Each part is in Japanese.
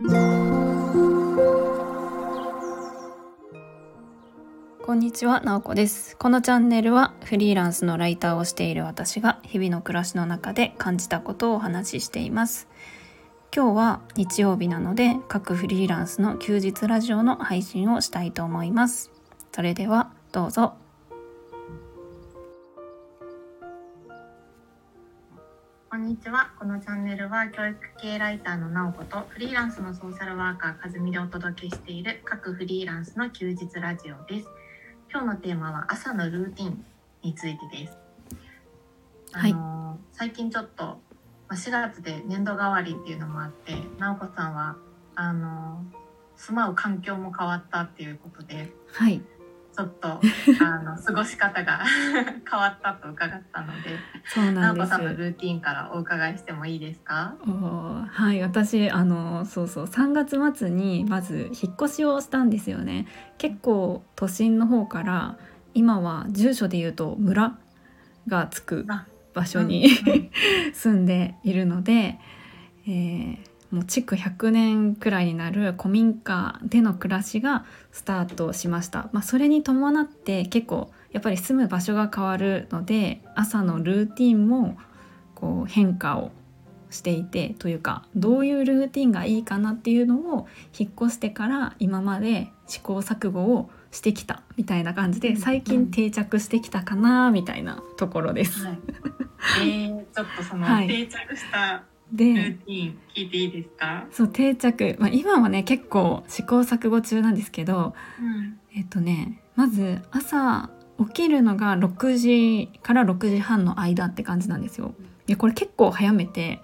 こんにちは、なおこです。このチャンネルはフリーランスのライターをしている私が日々の暮らしの中で感じたことをお話ししています。今日は日曜日なので各フリーランスの休日ラジオの配信をしたいと思います。それではどうぞ。んにちは。このチャンネルは教育系ライターのなおことフリーランスのソーシャルワーカーかずみでお届けしている各フリーランスの休日ラジオです。今日のテーマは朝のルーティンについてです。はいあの最近ちょっとまあ4月で年度替わりっていうのもあって、なおこさんはあの住まう環境も変わったっていうことで、はい、ちょっと あの過ごし方が 変わったと伺ったので。そうなですなんおこさんのルーティンからお伺いしてもいいですか？はい私あのそうそう3月末にまず引っ越しをしたんですよね結構都心の方から今は住所で言うと村がつくあ場所に、住んでいるので、えーもう築100年くらいになる古民家での暮らしがスタートしました、まあ、それに伴って結構やっぱり住む場所が変わるので朝のルーティンもこう変化をしていてというかどういうルーティンがいいかなっていうのを引っ越してから今まで試行錯誤をしてきたみたいな感じでうん最近定着してきたかなみたいなところです。はい。えー、ちょっとそのはい定着したルでーティン聞いていいですか？そう定着、まあ、今はね結構試行錯誤中なんですけどうん。えっとねまず朝起きるのが6時から6時半の間って感じなんですよ。でこれ結構早めて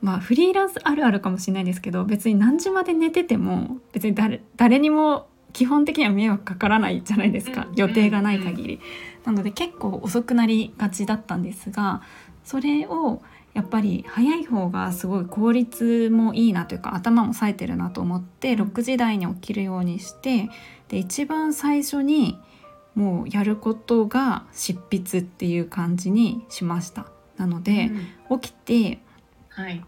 まあフリーランスあるあるかもしれないですけど別に何時まで寝てても別に誰誰にも基本的には迷惑かからないじゃないですかうん予定がない限り。なので結構遅くなりがちだったんですがそれをやっぱり早い方がすごい効率もいいなというか頭も冴えてるなと思って6時台に起きるようにしてで一番最初にもうやることが執筆っていう感じにしました。なのでうん起きてはい。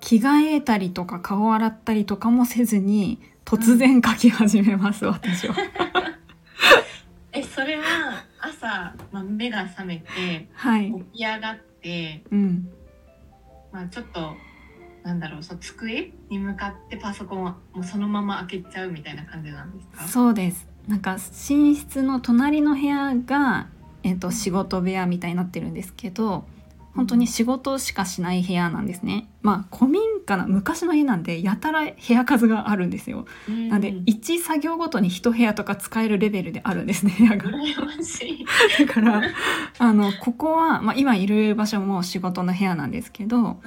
着替えたりとか顔洗ったりとかもせずに突然書き始めます、私は。え、それは朝、まあ、目が覚めてはい、起き上がって、うん、まあちょっと。なんだろう、そう机に向かってパソコンをもうそのまま開けちゃうみたいな感じなんですか？そうですなんか寝室の隣の部屋が、えっと仕事部屋みたいになってるんですけど本当に仕事しかしない部屋なんですね。まあ古民家な昔の家なんでやたら部屋数があるんですよ。うん。なんで1作業ごとに1部屋とか使えるレベルであるんですね部屋が。だからあのここは、まあ、今いる場所も仕事の部屋なんですけど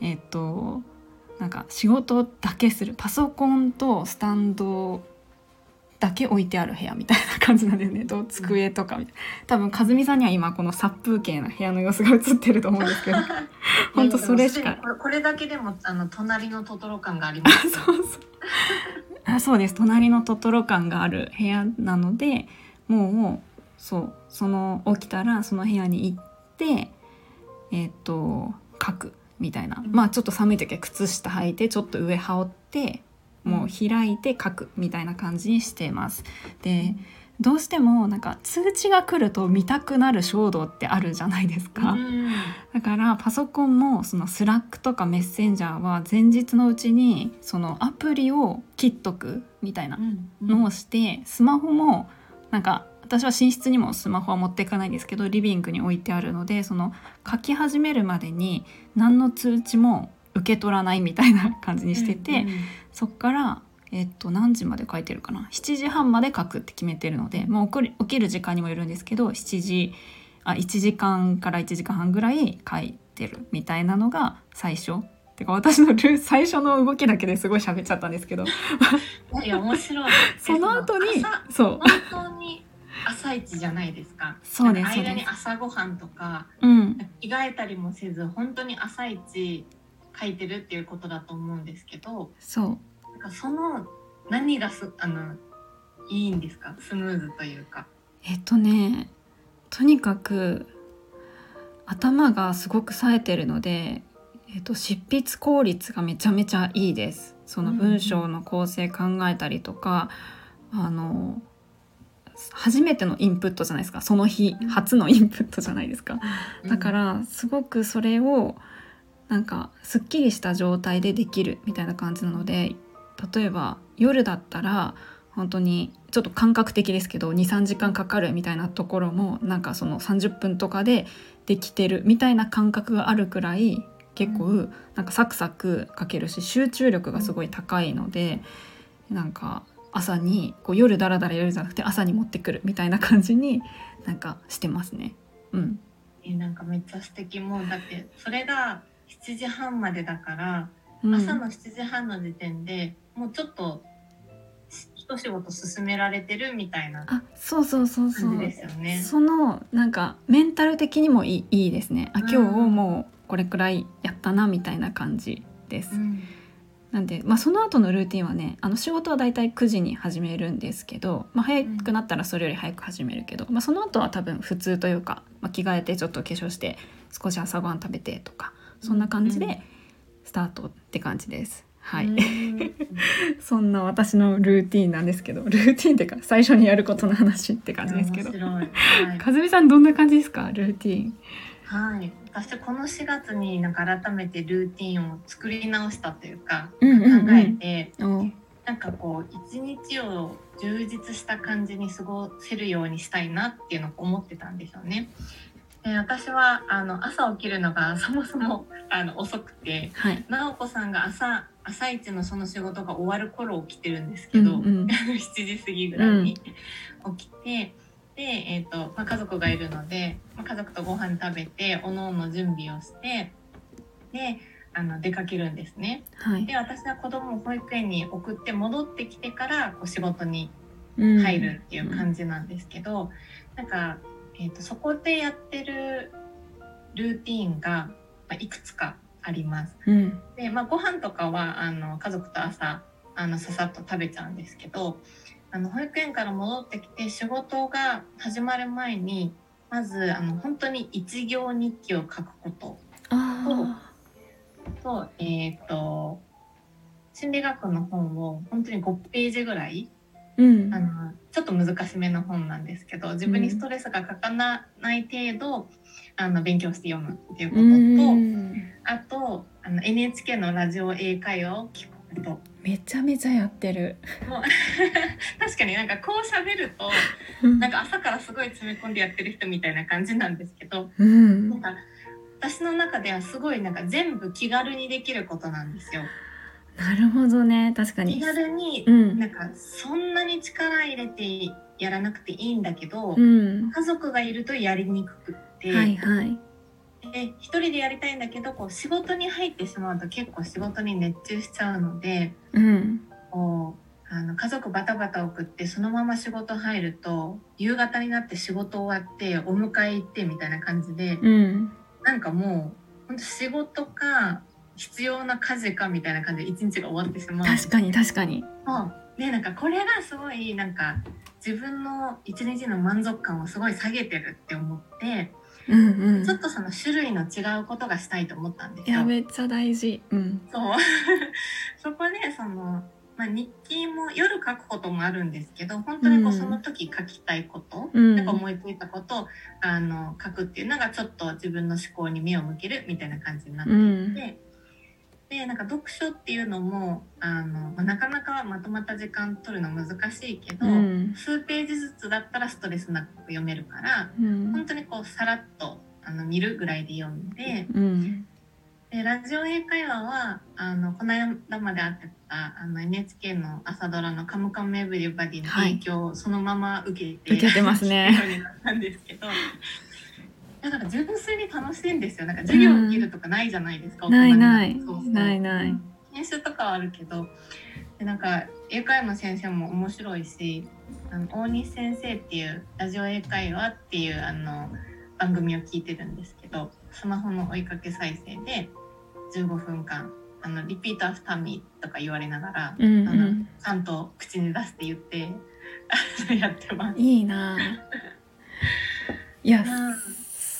えっとなんか仕事だけする。パソコンとスタンドだけ置いてある部屋みたいな感じなんですね。と机とかみたいな。多分和美さんには今この殺風景な部屋の様子が映ってると思うんですけど。ほんとそれしか。これこれだけでもあの隣のトトロ感があります。そうそうあそうです。隣のトトロ感がある部屋なのでもうそうその起きたらその部屋に行ってえっ、と書くみたいな、うん。まあちょっと寒い時は靴下履いてちょっと上羽織ってもう開いて書くみたいな感じにしてます。でどうしてもなんか通知が来ると見たくなる衝動ってあるじゃないですか。うんだからパソコンもその Slack とかメッセンジャーは前日のうちにそのアプリを切っとくみたいなのをしてスマホもなんか私は寝室にもスマホは持っていかないんですけどリビングに置いてあるのでその書き始めるまでに何の通知も受け取らないみたいな感じにしてて、うんうんそっから、えっと、何時まで書いてるかな？7時半まで書くって決めてるので、もう起きる起きる時間にもよるんですけど7時あ1時間から1時間半ぐらい書いてるみたいなのが最初。てか私のルー最初の動きだけですごい喋っちゃったんですけどいや面白い。その後にえそう本当に朝一じゃないですか？そうです間にそうです朝ごはんとかうん着替えたりもせず本当に朝一書いてるっていうことだと思うんですけど、そうなんかその何がすあのいいんですか？スムーズというか。えっとねとにかく頭がすごく冴えてるのでえっと、執筆効率がめちゃめちゃいいです。その文章の構成考えたりとか、あの初めてのインプットじゃないですかその日うん初のインプットじゃないですか。うんだからすごくそれをなんかすっきりした状態でできるみたいな感じなので例えば夜だったら本当にちょっと感覚的ですけど23時間かかるみたいなところもなんかその30分とかでできてるみたいな感覚があるくらい結構うなんかサクサク書けるし集中力がすごい高いのでなんか朝にこう夜ダラダラやるじゃなくて朝に持ってくるみたいな感じになんかしてますね。うん、えなんかめっちゃ素敵。もうだってそれが7時半までだから、うん。朝の7時半の時点でもうちょっとし一仕事進められてるみたいなあそうそうそうそう。感じですよね。そのなんかメンタル的にもいいいいですね。あうん。今日もうこれくらいやったなみたいな感じです、うん。なんで、まあ、その後のルーティンはねあの仕事はだいたい9時に始めるんですけど、まあ、早くなったらそれより早く始めるけど、まあ、その後は多分普通というか、まあ、着替えてちょっと化粧して少し朝ごはん食べてとかそんな感じうんでスタートって感じです。はい、うん。そんな私のルーティンなんですけどルーティンっていうか最初にやることの話って感じですけど。はい。かずみさんどんな感じですか？ルーティン。はい、私この4月になんか改めてルーティンを作り直したというかうんうんうん。考えて、おなんかこう一日を充実した感じに過ごせるようにしたいなっていうのを思ってたんですよね。で私はあの朝起きるのが そもそもあの遅くてはい。直子さんが朝朝一のその仕事が終わる頃起きてるんですうけど、んうん。7時過ぎぐらいに起きて、で、えーとまあ、家族がいるので、まあ、家族とご飯食べておのおの準備をしてであの出かけるんですね。はい。で私は子供を保育園に送って戻ってきてからこう仕事にうん。入るっていう感じなんですけど、なんか、えー、とそこでやってるルーティーンが、まあ、いくつかあります。うん。で、まあ、ご飯とかはあの家族と朝あのささっと食べちゃうんですけどあの保育園から戻ってきて仕事が始まる前にまずあの本当に一行日記を書くこと。あと,、えっと心理学の本を本当に5ページぐらいーうん。あのちょっと難しめの本なんですけど自分にストレスがかかない程度あの勉強して読むっていうことと。うん。あとあの NHK のラジオ英会話を聞くこと。めちゃめちゃやってる。もう 確かになんかこう喋るとなんか朝からすごい詰め込んでやってる人みたいな感じなんですけどうん。なんか私の中ではすごいなんか全部気軽にできることなんですよ。なるほどね。確か気に軽にうん。なんかそんなに力入れてやらなくていいんだけど、うん。家族がいるとやりにくくって、はいはい。で一人でやりたいんだけどこう仕事に入ってしまうと結構仕事に熱中しちゃうのでうん。こうあの家族バタバタ送ってそのまま仕事入ると夕方になって仕事終わってお迎え行ってみたいな感じでうん。なんかもう本当仕事か必要な家事かみたいな感じで一日が終わってしまう。確かに確かに。もう。ねなんかこれがすごいなんか自分の一日の満足感をすごい下げてるって思って、うんうん。ちょっとその種類の違うことがしたいと思ったんですよ。いや。めっちゃ大事。うん。そう。そこでその、まあ、日記も夜書くこともあるんですけど本当にこううん。その時書きたいこと、うん。なんか思いついたことをあの書くっていうのがちょっと自分の思考に目を向けるみたいな感じになっていうん。て。でなんか読書っていうのもあの、まあ、なかなかまとまった時間取るの難しいけど、うん。数ページずつだったらストレスなく読めるからうん。本当にこうさらっとあの見るぐらいで読んでうん。でラジオ英会話はあのこの間まで会ってたあの NHK の朝ドラの「カムカムエヴリバディ」の影響をそのまま受けて、受けてますね。ようになったんですけどだから純粋に楽しいんですよ。なんか授業を受けるとかないじゃないですか、ない大人にないなってそうそう。ないない。研修とかはあるけどでなんか英会話の先生も面白いしあの大西先生っていうラジオ英会話っていうあの番組を聞いてるんですけどスマホの追いかけ再生で15分間あの repeat after me とか言われながら、うんうあのんちゃんと口に出して言って やってます。いいな。いやうん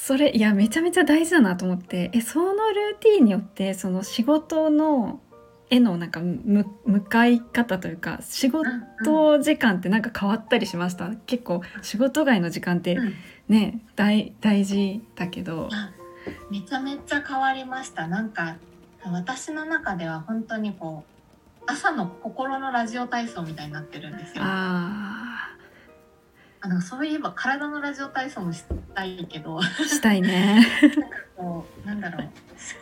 それいやめちゃめちゃ大事だなと思ってえそのルーティンによってその仕事のへのなんかむ向かい方というか仕事時間ってなんか変わったりしました？結構仕事外の時間ってうん。ね大大事だけど。あめちゃめちゃ変わりました。なんか私の中では本当にこう朝の心のラジオ体操みたいになってるんですよ。ああのそういえば体のラジオ体操もしたいけど。ーしたいね。こうなんだろう。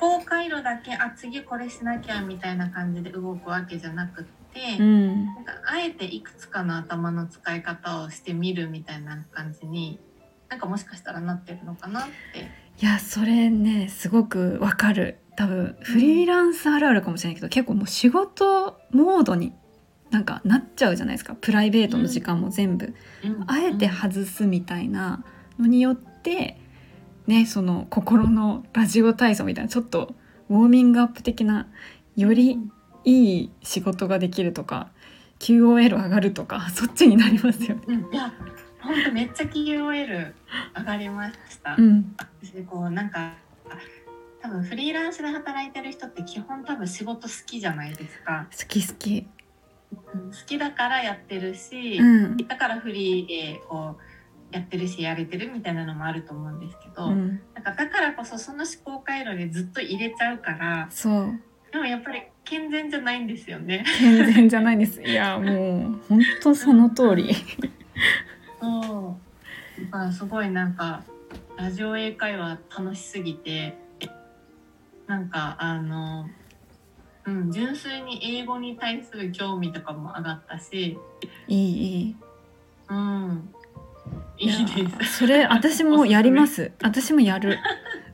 思考回路だけあ次これしなきゃみたいな感じで動くわけじゃなくって、うん。なんかあえていくつかの頭の使い方をしてみるみたいな感じになんかもしかしたらなってるのかなって。いやそれねすごくわかる。多分フリーランスあるあるかもしれないけど、結構もう仕事モードになんかなっちゃうじゃないですかプライベートの時間も全部、うんあえて外すみたいなのによってねその心のラジオ体操みたいなちょっとウォーミングアップ的なよりいい仕事ができるとか QOL 上がるとかそっちになりますよね。うん、いや本当めっちゃ QOL 上がりました。うん、私こうなんかあ多分フリーランスで働いてる人って基本多分仕事好きじゃないですか。好き好き。うん好きだからやってるし、うんだからフリーでこうやってるしやれてるみたいなのもあると思うんですけど、うん、なんかだからこそその思考回路でずっと入れちゃうからそうでもやっぱり健全じゃないんですよね。全然じゃないです。いやもう本当その通り。そうだからすごいなんかラジオ英会話楽しすぎてなんかあのうん純粋に英語に対する興味とかも上がったし。いいいい。うん。いいやです。それ私もやります。私もやる。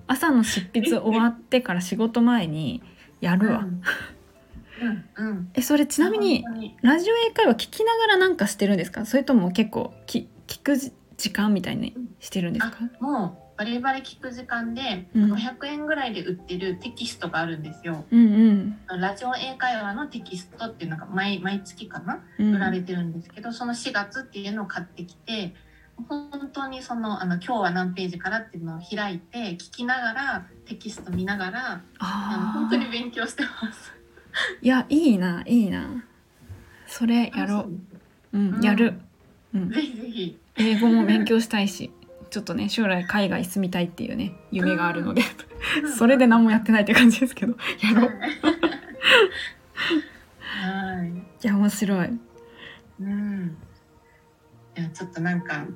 朝の執筆終わってから仕事前にやるわ。うん。うんうん。えそれちなみにラジオ英会話聞きながらなんかしてるんですか？それとも結構き聞くじ時間みたいにしてるんですか？あもうバリバリ聞く時間でうん。500円ぐらいで売ってるテキストがあるんですよ。うんラジオ英会話のテキストっていうのが毎毎月かな？うん。売られてるんですけど、その4月っていうのを買ってきて本当にそのあの今日は何ページからっていうのを開いて聞きながらテキスト見ながらあのあ本当にあ勉強してます。いやいいないいな。それやろう。うん、うんやる、うん、ぜひぜひ。英語も勉強したいしちょっとね将来海外住みたいっていうね夢があるので それで何もやってないって感じですけどやろうはい。いや面白いうん。いやちょっとなんか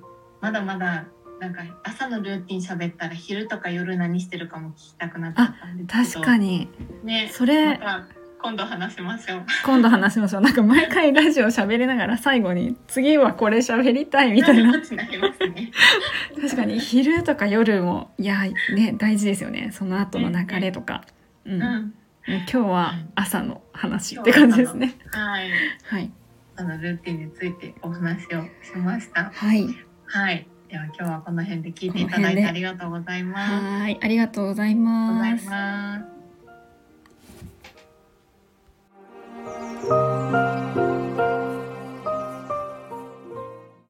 まだまだなんか朝のルーティン喋ったら昼とか夜何してるかも聞きたくなっちゃったんですけど。確かにね。それまた今度話しましょう。今度話しましょうなんか毎回ラジオ喋りながら最後に次はこれ喋りたいみたいななりますね。確かに昼とか夜もいやね大事ですよねその後の流れとか、うんう。もうん今日は朝の話って感じですねはい。はいそのルーティンについてお話をしました。はいはい。では今日はこの辺で聞いていただいてありがとうございます。はいありがとうございます。